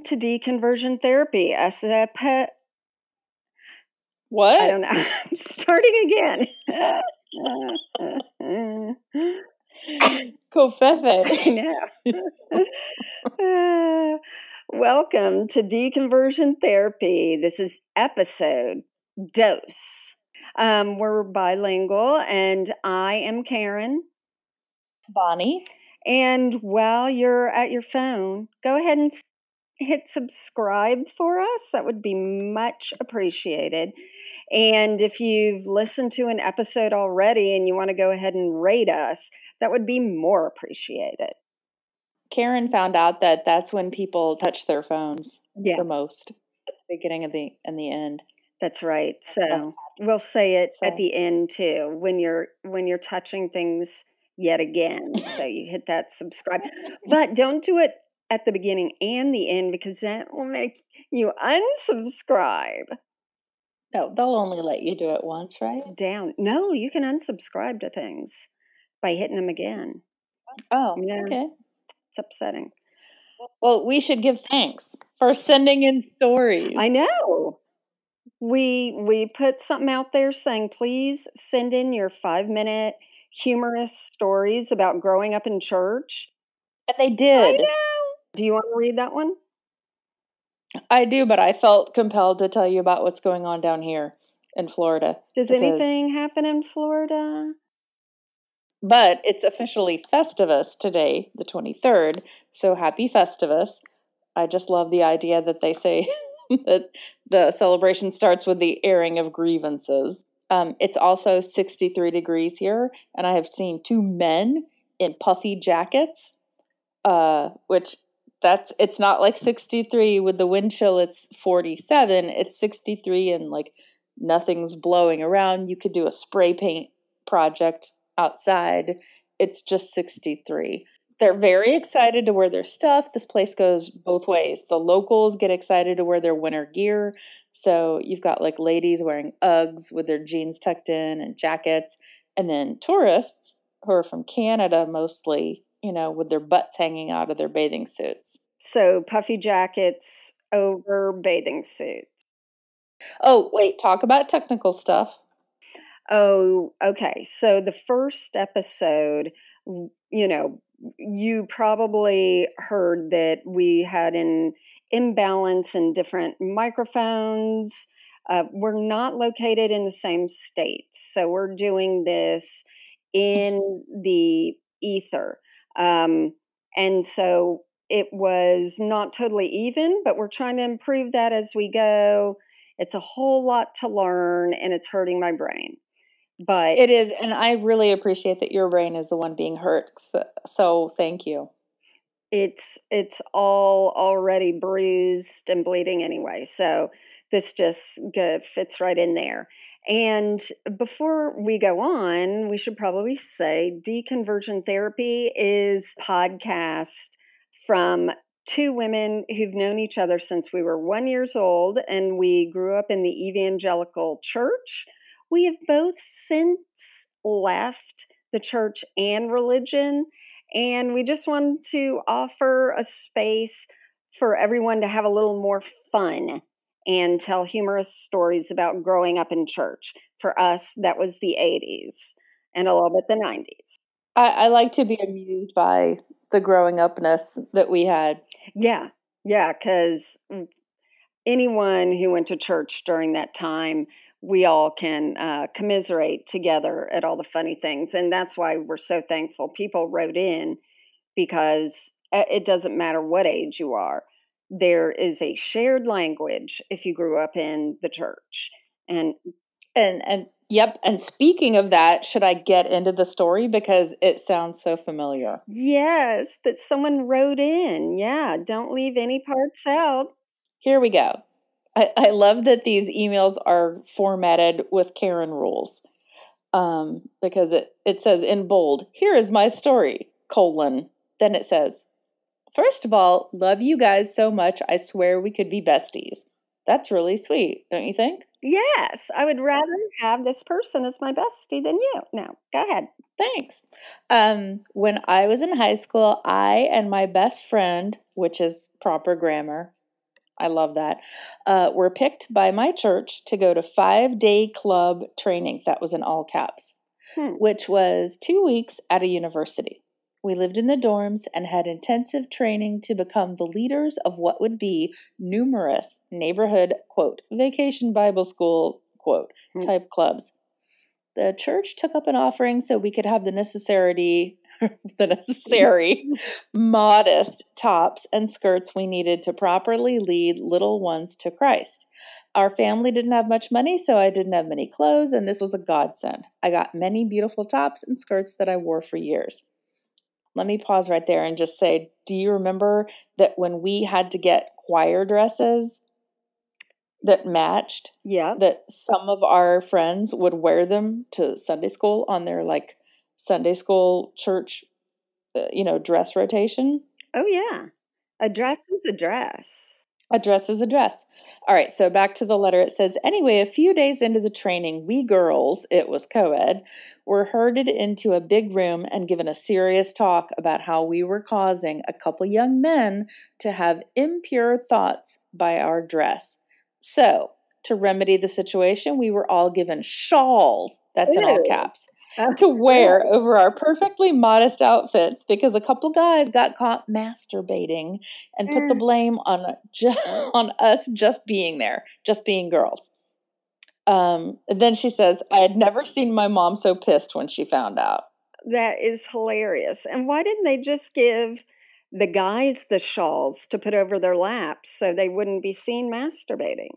Welcome to Deconversion Therapy. As a pet, What? I don't know. Starting again. Covfefe. I know. Uh, welcome to Deconversion Therapy. This is episode dose. Um, we're bilingual, and I am Karen. Bonnie. And while you're at your phone, go ahead and hit subscribe for us. That would be much appreciated. And if you've listened to an episode already and you want to go ahead and rate us, that would be more appreciated. Karen found out that that's when people touch their phones Yeah, the most at the beginning of the and the end. that's right. So we'll say it at the end too when you're when you're touching things yet again. So you hit that subscribe. But don't do it at the beginning and the end because that will make you unsubscribe. No, they'll only let you do it once, right? Down. No, you can unsubscribe to things by hitting them again. Oh, Yeah. okay. It's upsetting. Well, we should give thanks for sending in stories. I know. We we put something out there saying please send in your 5-minute humorous stories about growing up in church. and they I did. know. Do you want to read that one? I do, but I felt compelled to tell you about what's going on down here in Florida. Does anything happen in Florida? But it's officially Festivus today, the 23rd. So happy Festivus. I just love the idea that they say that the celebration starts with the airing of grievances. Um, it's also 63 degrees here, and I have seen two men in puffy jackets, uh, which that's it's not like 63 with the wind chill, it's 47. It's 63 and like nothing's blowing around. You could do a spray paint project outside. It's just 63. They're very excited to wear their stuff. This place goes both ways. The locals get excited to wear their winter gear. So you've got like ladies wearing Uggs with their jeans tucked in and jackets. And then tourists who are from Canada mostly, you know, with their butts hanging out of their bathing suits. So puffy jackets over bathing suits. Oh, wait, talk about technical stuff. Oh, okay. So the first episode, you know, you probably heard that we had an imbalance in different microphones. Uh, we're not located in the same states. So we're doing this in the ether. Um, and so it was not totally even, but we're trying to improve that as we go. It's a whole lot to learn and it's hurting my brain. But It is, and I really appreciate that your brain is the one being hurt. So, so thank you. it's it's all already bruised and bleeding anyway so this just go, fits right in there. And before we go on we should probably say deconversion therapy is podcast from two women who've known each other since we were one years old and we grew up in the evangelical church. We have both since left the church and religion and we just want to offer a space for everyone to have a little more fun and tell humorous stories about growing up in church. For us, that was the 80s and a little bit the 90s. I, I like to be amused by the growing upness that we had. Yeah, yeah, because anyone who went to church during that time, we all can uh, commiserate together at all the funny things. And that's why we're so thankful people wrote in because uh, it doesn't matter what age you are. There is a shared language if you grew up in the church. And And and yep. And speaking of that, should I get into the story because it sounds so familiar? yes, that someone wrote in. Yeah, don't leave any parts out. Here we go. I, I love that these emails are formatted with Karen rules. Um, because it, it says in bold, here is my story, colon. Then it says, First of all, love you guys so much, I swear we could be besties. That's really sweet, don't you think? Yes, I would rather have this person as my bestie than you. No, go ahead. Thanks. Um, when I was in high school, I and my best friend which is proper grammar. I love that. Uh, were picked by my church to go to five day club training. That was in all caps, Hmm. which was two weeks at a university. We lived in the dorms and had intensive training to become the leaders of what would be numerous neighborhood, quote, vacation Bible school, quote, Hmm. type clubs. The church took up an offering so we could have the necessary, the necessary modest tops and skirts we needed to properly lead little ones to Christ. Our family didn't have much money, so I didn't have many clothes, and this was a godsend. I got many beautiful tops and skirts that I wore for years. Let me pause right there and just say do you remember that when we had to get choir dresses that matched, Yeah. that some of our friends would wear them to Sunday school on their like Sunday school church, uh, you know, dress rotation? Oh, yeah. A dress is a dress. A dress is a dress. All right, so back to the letter. It says, anyway, a few days into the training, we girls, it was co ed, were herded into a big room and given a serious talk about how we were causing a couple young men to have impure thoughts by our dress. So, to remedy the situation, we were all given shawls, that's in all caps, to wear over our perfectly modest outfits because a couple guys got caught masturbating and put the Eh. blame on ju- on us just being there, just being girls. Um, then she says, "I had never seen my mom so pissed when she found out." That is hilarious. And why didn't they just give the guys the shawls to put over their laps so they wouldn't be seen masturbating?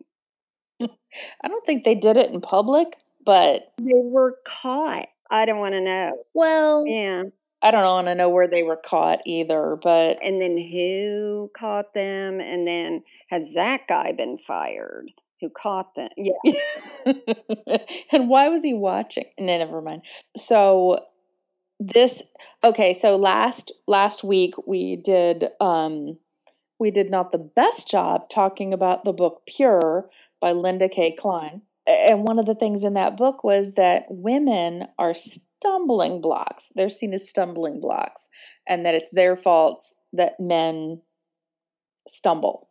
I don't think they did it in public, but They were caught. I don't want to know. well, Yeah. I don't want to know where they were caught either. But And then who caught them? And then has that guy been fired? Who caught them? Yeah. and why was he watching? No, never mind. So this okay, so last last week we did um we did not the best job talking about the book Pure by Linda Kay Klein. And one of the things in that book was that women are stumbling blocks. They're seen as stumbling blocks and that it's their faults that men stumble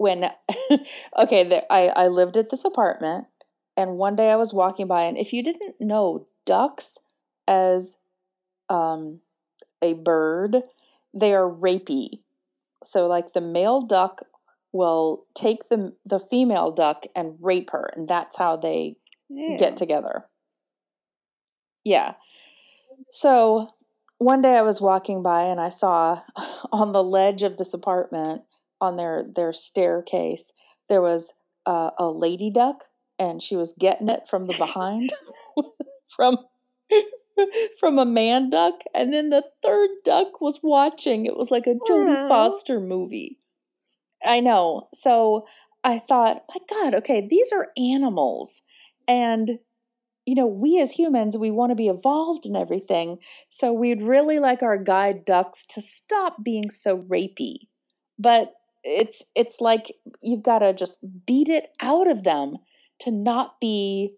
when okay the, I, I lived at this apartment and one day i was walking by and if you didn't know ducks as um, a bird they are rapey so like the male duck will take the the female duck and rape her and that's how they get together. Yeah. So one day i was walking by and i saw on the ledge of this apartment on their their staircase there was uh, a lady duck and she was getting it from the behind from from a man duck and then the third duck was watching. It was like a jodie foster movie i know. So i thought my god okay these are animals. And you know we as humans we want to be evolved and everything so we'd really like our guide ducks to stop being so rapey. But it's it's like you've got to just beat it out of them to not be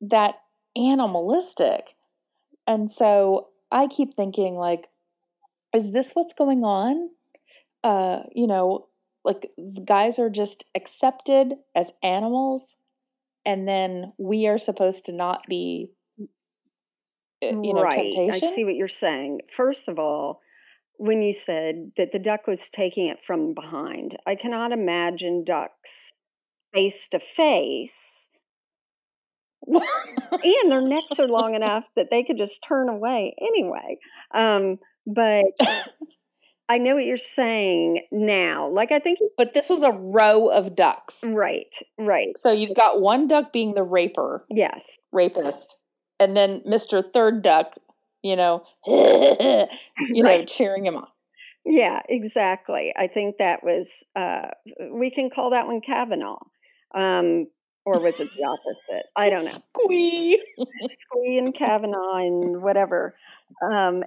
that animalistic. And so i keep thinking like is this what's going on? Uh you know like the guys are just accepted as animals and then we are supposed to not be uh, you know right. temptation I see what you're saying. First of all, when you said that the duck was taking it from behind, I cannot imagine ducks face to face, and their necks are long enough that they could just turn away anyway. Um, but I know what you're saying now. Like I think, but this was a row of ducks right, right, so you've got one duck being the raper yes, rapist and then mr third duck you know you know Right. cheering him on yeah, exactly. I think that was. Uh, we can call that one Kavanaugh, um, or was it the opposite? I don't know. Squee. Squee and Kavanaugh and whatever. Um,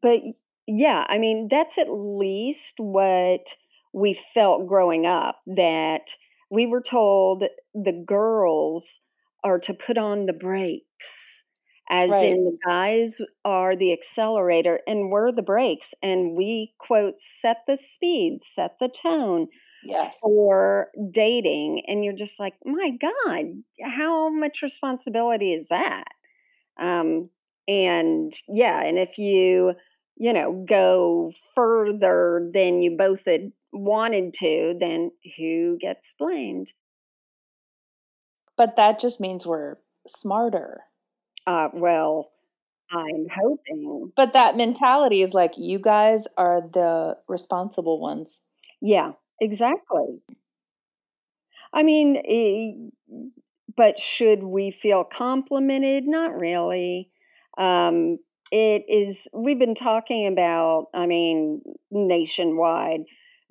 but yeah, I mean, that's at least what we felt growing up that we were told the girls are to put on the brakes as Right. in the guys are the accelerator and we're the brakes and we quote set the speed set the tone Yes. for dating and you're just like my god how much responsibility is that um and yeah and if you you know go further than you both had wanted to then who gets blamed? But that just means we're smarter. uh well i'm hoping. But that mentality is like you guys are the responsible ones. yeah exactly. I mean eh, but should we feel complimented? Not really. Um it is we've been talking about i mean nationwide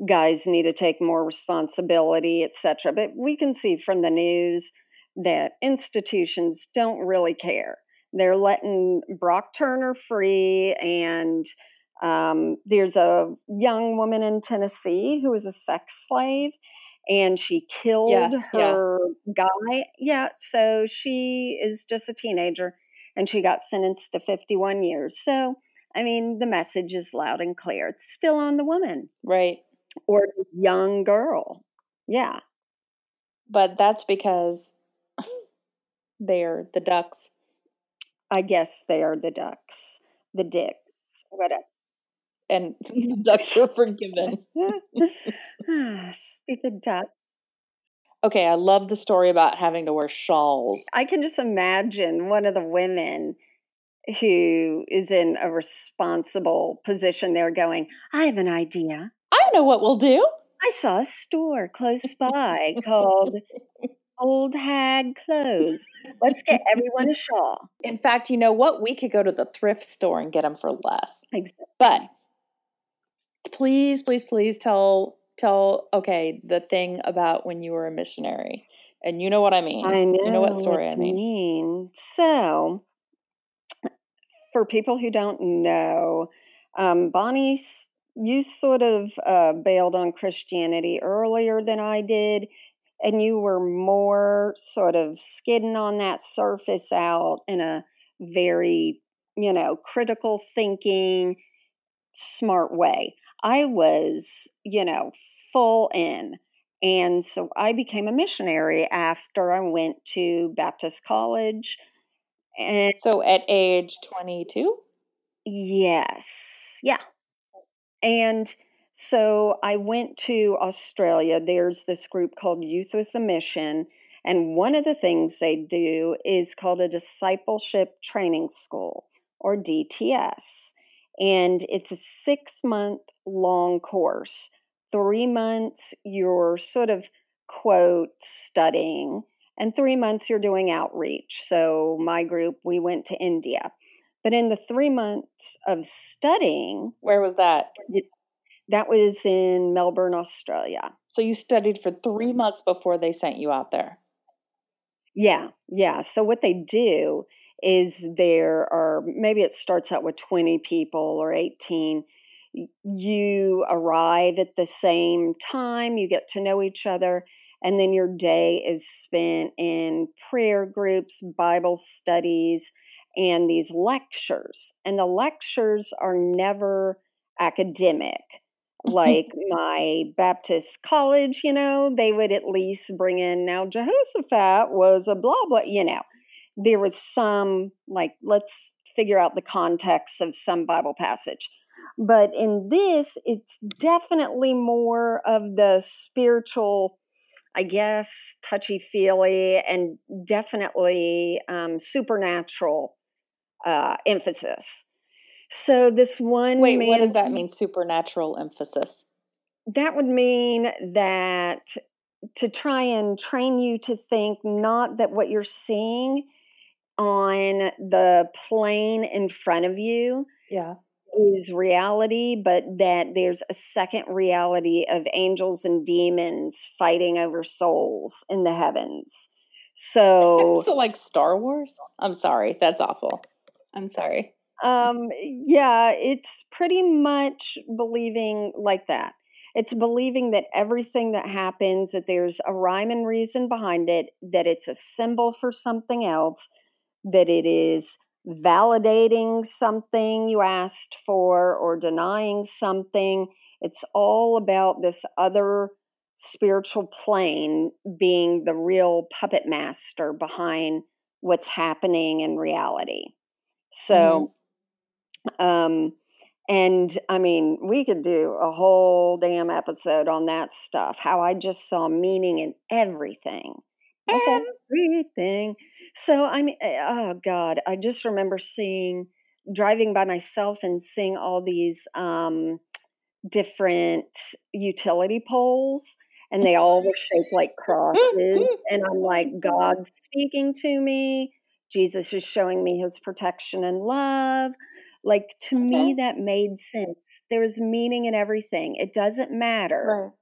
guys need to take more responsibility etc but we can see from the news that institutions don't really care. They're letting brock turner free and um, there's a young woman in tennessee who is a sex slave and she killed yeah. her guy. Yeah so she is just a teenager and she got sentenced to 51 years. So i mean the message is loud and clear. It's still on the woman. Right. or young girl. Yeah. But that's because they're the ducks. i guess they are the ducks. The dicks. Whatever. And the ducks are forgiven. Ah, stupid duck Okay, I love the story about having to wear shawls. i can just imagine one of the women who is in a responsible position there going i have an idea I know what we'll do. I saw a store close by called Old Hag Clothes. Let's get everyone a shawl. In fact, you know what? We could go to the thrift store and get them for less. Exactly. But please, please, please tell tell okay the thing about when you were a missionary, and you know what I mean. I know, You know what story I mean. mean. So, for people who don't know, um, Bonnie, you sort of uh, bailed on Christianity earlier than I did, and you were more sort of skidding on that surface out in a very, you know, critical thinking, smart way. I was, you know, full in. And so I became a missionary after I went to Baptist College. And So at age twenty two. yes, yeah. And so I went to Australia. There's this group called Youth with a Mission. And one of the things they do is called a discipleship training school or DTS. And it's a six month long course. Three months you're sort of quote studying, and three months you're doing outreach. So, my group, we went to India. But in the three months of studying, Where was that? that was in Melbourne, Australia. So you studied for three months before they sent you out there. Yeah, yeah. So what they do is there are maybe it starts out with 20 people or 18. You arrive at the same time, you get to know each other, and then your day is spent in prayer groups, Bible studies, and these lectures. And the lectures are never academic. Like my Baptist college, you know, they would at least bring in now Jehoshaphat was a blah blah, you know. There was some like let's figure out the context of some Bible passage. But in this, it's definitely more of the spiritual, I guess, touchy feely, and definitely um, supernatural uh, emphasis. So this one Wait, man, what does that mean? Supernatural emphasis. that would mean that to try and train you to think not that what you're seeing on the plane in front of you Yeah. is reality, but that there's a second reality of angels and demons fighting over souls in the heavens. So, So like Star Wars? I'm sorry. That's awful. I'm sorry. um, yeah, it's pretty much believing like that. It's believing that everything that happens, that there's a rhyme and reason behind it, that it's a symbol for something else, that it is validating something you asked for or denying something. It's all about this other spiritual plane being the real puppet master behind what's happening in reality. So, mm-hmm. um, and I mean, we could do a whole damn episode on that stuff. How I just saw meaning in everything. Okay. Everything. So I mean, eh, oh God, I just remember seeing driving by myself and seeing all these um, different utility poles, and they all were shaped like crosses. And I'm like, God's speaking to me. Jesus is showing me His protection and love. Like to okay. me, that made sense. There's meaning in everything. It doesn't matter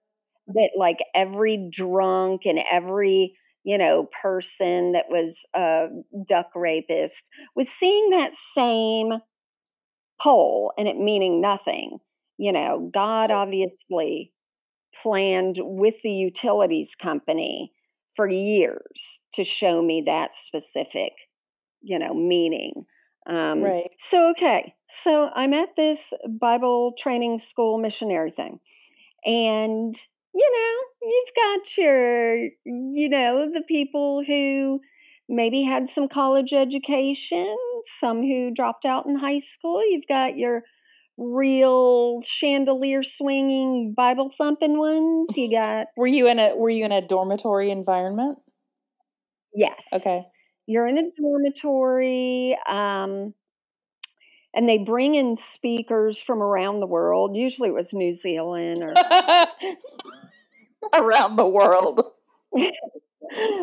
right. that like every drunk and every you know person that was a duck rapist was seeing that same pole and it meaning nothing. You know, God obviously planned with the utilities company for years to show me that specific, you know, meaning. Um, right. So, okay. So I'm at this Bible training school missionary thing. And, you know, you've got your, you know, the people who maybe had some college education, some who dropped out in high school. You've got your real chandelier swinging Bible thumping ones. You got Were you in a were you in a dormitory environment? Yes. Okay you're in a dormitory um, and they bring in speakers from around the world usually it was new zealand or around the world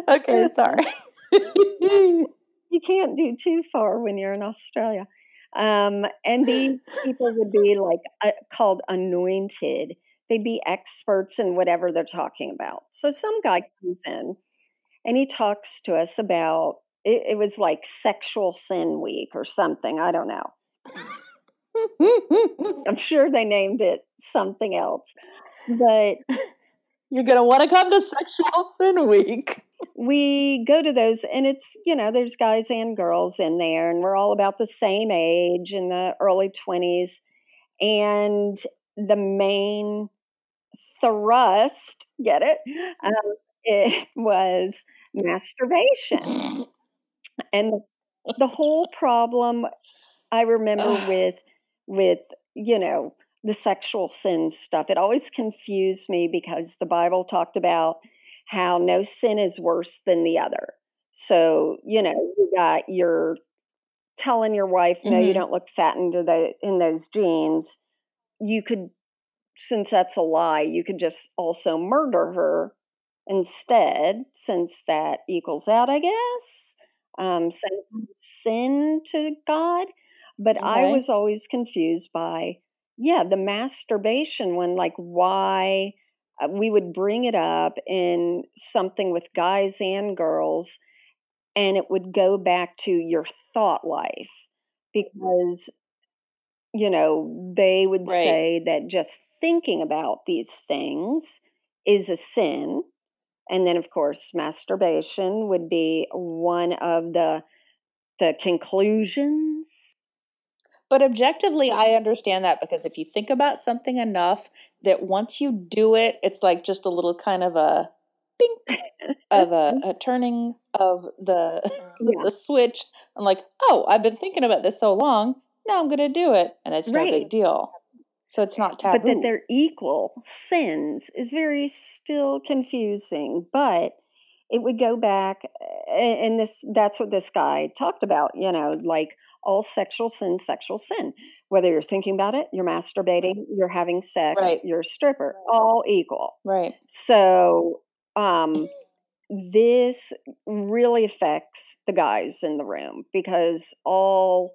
okay sorry you can't do too far when you're in australia um, and these people would be like uh, called anointed they'd be experts in whatever they're talking about so some guy comes in and he talks to us about it, it was like sexual sin week or something. I don't know. I'm sure they named it something else. But you're going to want to come to sexual sin week. We go to those and it's, you know, there's guys and girls in there and we're all about the same age in the early 20s and the main thrust, get it? Um, it was masturbation. And the whole problem I remember with with, you know, the sexual sin stuff, it always confused me because the Bible talked about how no sin is worse than the other. So, you know, you got your telling your wife, no, mm-hmm. you don't look fat into the in those jeans. You could since that's a lie, you could just also murder her instead, since that equals out, I guess um, sin to God. But okay. I was always confused by, yeah, the masturbation one, like why uh, we would bring it up in something with guys and girls, and it would go back to your thought life because, you know, they would right. say that just thinking about these things is a sin and then of course masturbation would be one of the the conclusions but objectively i understand that because if you think about something enough that once you do it it's like just a little kind of a bink of a, mm-hmm. a turning of the yeah. the switch i'm like oh i've been thinking about this so long now i'm going to do it and it's right. no big deal so it's not taboo. But that they're equal sins is very still confusing. But it would go back, and this that's what this guy talked about. You know, like all sexual sin, sexual sin. Whether you're thinking about it, you're masturbating, you're having sex, right. you're a stripper, all equal. Right. So um, this really affects the guys in the room because all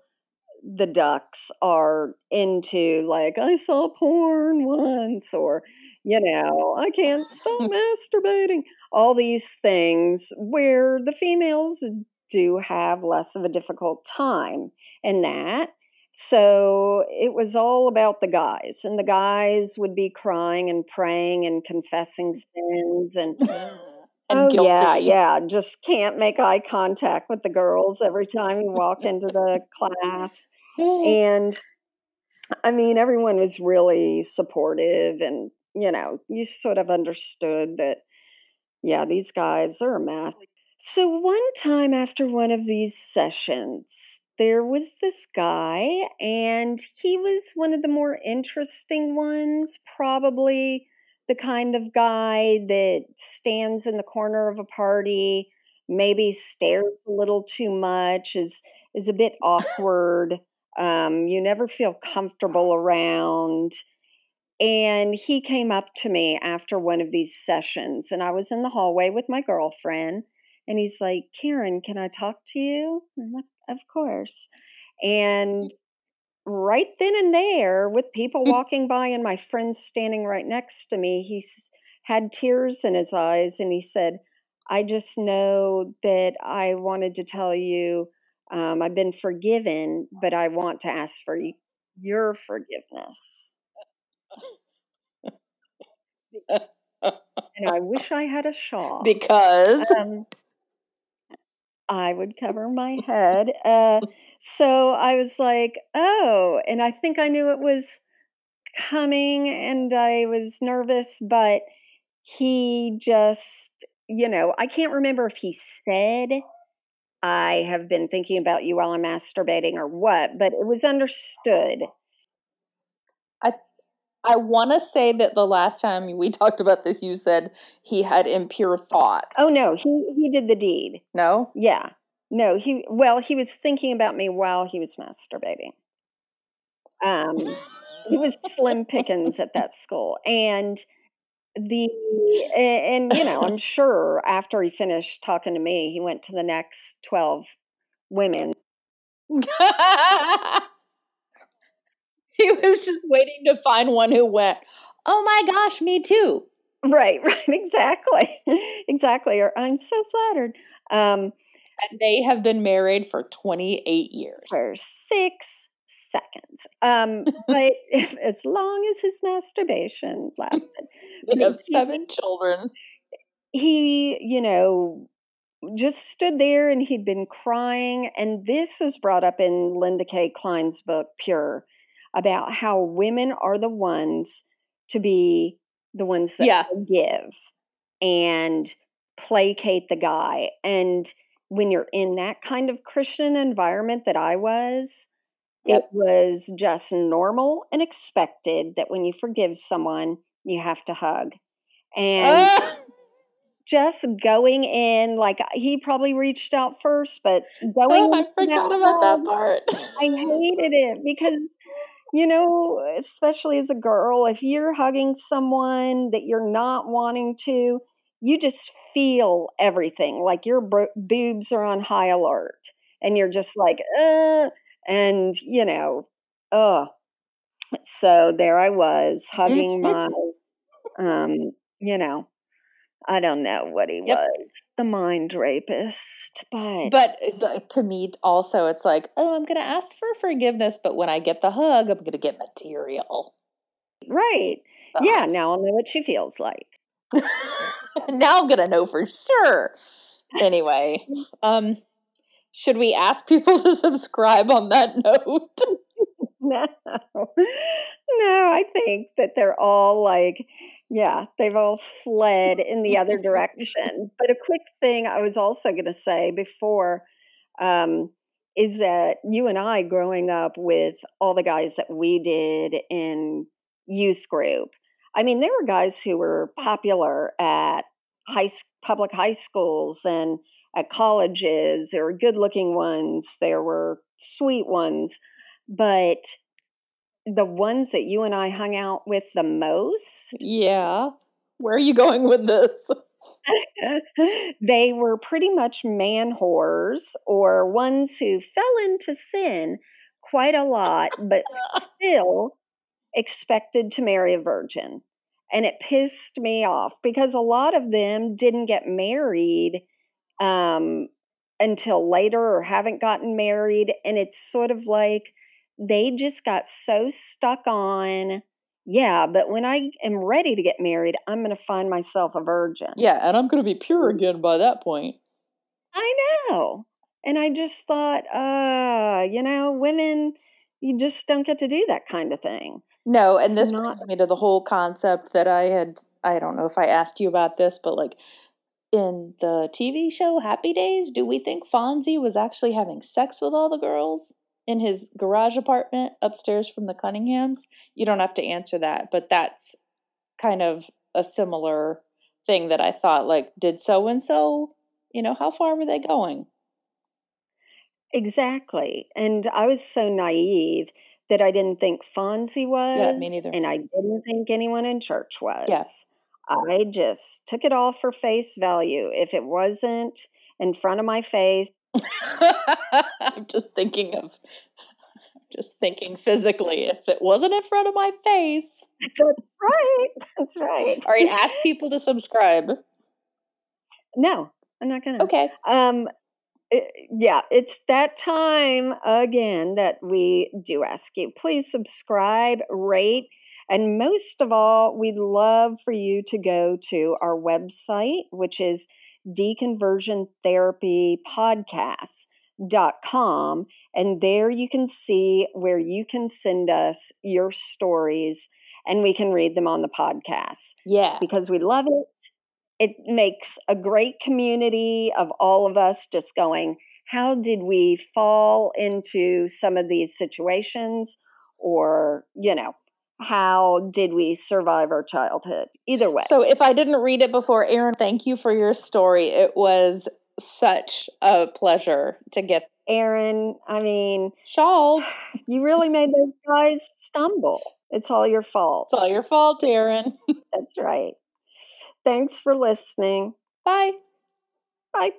the ducks are into like I saw porn once or you know I can't stop masturbating all these things where the females do have less of a difficult time in that so it was all about the guys and the guys would be crying and praying and confessing mm. sins and and oh guilty. yeah, yeah. Just can't make eye contact with the girls every time you walk into the class. And I mean, everyone was really supportive, and you know, you sort of understood that, yeah, these guys are a mess. So one time after one of these sessions, there was this guy, and he was one of the more interesting ones, probably the kind of guy that stands in the corner of a party, maybe stares a little too much, is is a bit awkward. Um, you never feel comfortable around. And he came up to me after one of these sessions, and I was in the hallway with my girlfriend, and he's like, Karen, can I talk to you? I'm like, of course. And right then and there, with people walking by and my friend standing right next to me, he had tears in his eyes and he said, I just know that I wanted to tell you um, I've been forgiven, but I want to ask for your forgiveness. And I wish I had a shawl. because Um, I would cover my head. Uh, so I was like, oh, and I think I knew it was coming and I was nervous, but he just, you know, I can't remember if he said, I have been thinking about you while I'm masturbating or what, but it was understood. I want to say that the last time we talked about this, you said he had impure thoughts. Oh no, he he did the deed. no, Yeah. No, he well, he was thinking about me while he was masturbating. Um he was slim pickings at that school and the a- and you know i'm sure after he finished talking to me he went to the next 12 women he was just waiting to find one who went. Oh my gosh, me too. right right exactly exactly or i'm so flattered um And they have been married for 28 years. for six seconds um but as long as his masturbation lasted They have he- seven children. he, you know, just stood there and he'd been crying. And this was brought up in Linda Kay Klein's book, Pure, about how women are the ones to be the ones that Yeah. forgive and placate the guy. And when you're in that kind of Christian environment that I was, Yep. it was just normal and expected that when you forgive someone, you have to hug. And Ah! just going in like he probably reached out first but going Oh, I forgot about that part. i hated it because you know especially as a girl if you're hugging someone that you're not wanting to you just feel everything like your bro- boobs are on high alert and you're just like uh and you know uh so there i was hugging my um you know I don't know what he Yep. was, the mind rapist, but, But to me, also, it's like, oh, I'm going to ask for forgiveness, but when I get the hug, I'm going to get material. right. Ugh. Yeah, now I'll know what she feels like. now I'm going to know for sure. Anyway, um, should we ask people to subscribe on that note? No, no, I think that they're all like, yeah, they've all fled in the other direction. But a quick thing I was also going to say before um, is that you and I, growing up with all the guys that we did in youth group, I mean, there were guys who were popular at high public high schools and at colleges. There were good looking ones, there were sweet ones, but the ones that you and I hung out with the most, yeah. Where are you going with this? they were pretty much man whores or ones who fell into sin quite a lot, but still expected to marry a virgin. And it pissed me off because a lot of them didn't get married um, until later or haven't gotten married. And it's sort of like they just got so stuck on Yeah, but when I am ready to get married, I'm going to find myself a virgin. Yeah, and I'm going to be pure again by that point. I know. And I just thought, uh, you know, women, you just don't get to do that kind of thing. No, and It's this not- brings me to the whole concept that I had. I don't know if I asked you about this, but like in the TV show Happy Days, do we think Fonzie was actually having sex with all the girls in his garage apartment upstairs from the Cunninghams? You don't have to answer that, but that's kind of a similar thing that I thought like, did so and so, you know, how far were they going? Exactly. And I was so naive that I didn't think Fonzie was. Yeah, me neither. And I didn't think anyone in church was. Yes. I just took it all for face value. If it wasn't in front of my face, I'm just thinking of just thinking physically. If it wasn't in front of my face. that's right. That's right. All right, ask people to subscribe. No, I'm not going to. Okay. Um, it- yeah, it's that time again that we do ask you. Please subscribe, rate, and most of all, we'd love for you to go to our website, which is deconversiontherapypodcast.com. And there you can see where you can send us your stories and we can read them on the podcast Yeah. because we love it. It makes a great community of all of us just going, how did we fall into some of these situations? Or, you know, how did we survive our childhood? Either way. So if I didn't read it before, Aaron, thank you for your story. It was such a pleasure to get Aaron, I mean, shawls. you really made those guys stumble. It's all your fault. It's all your fault, Aaron. That's right. Thanks for listening. Bye. Bye.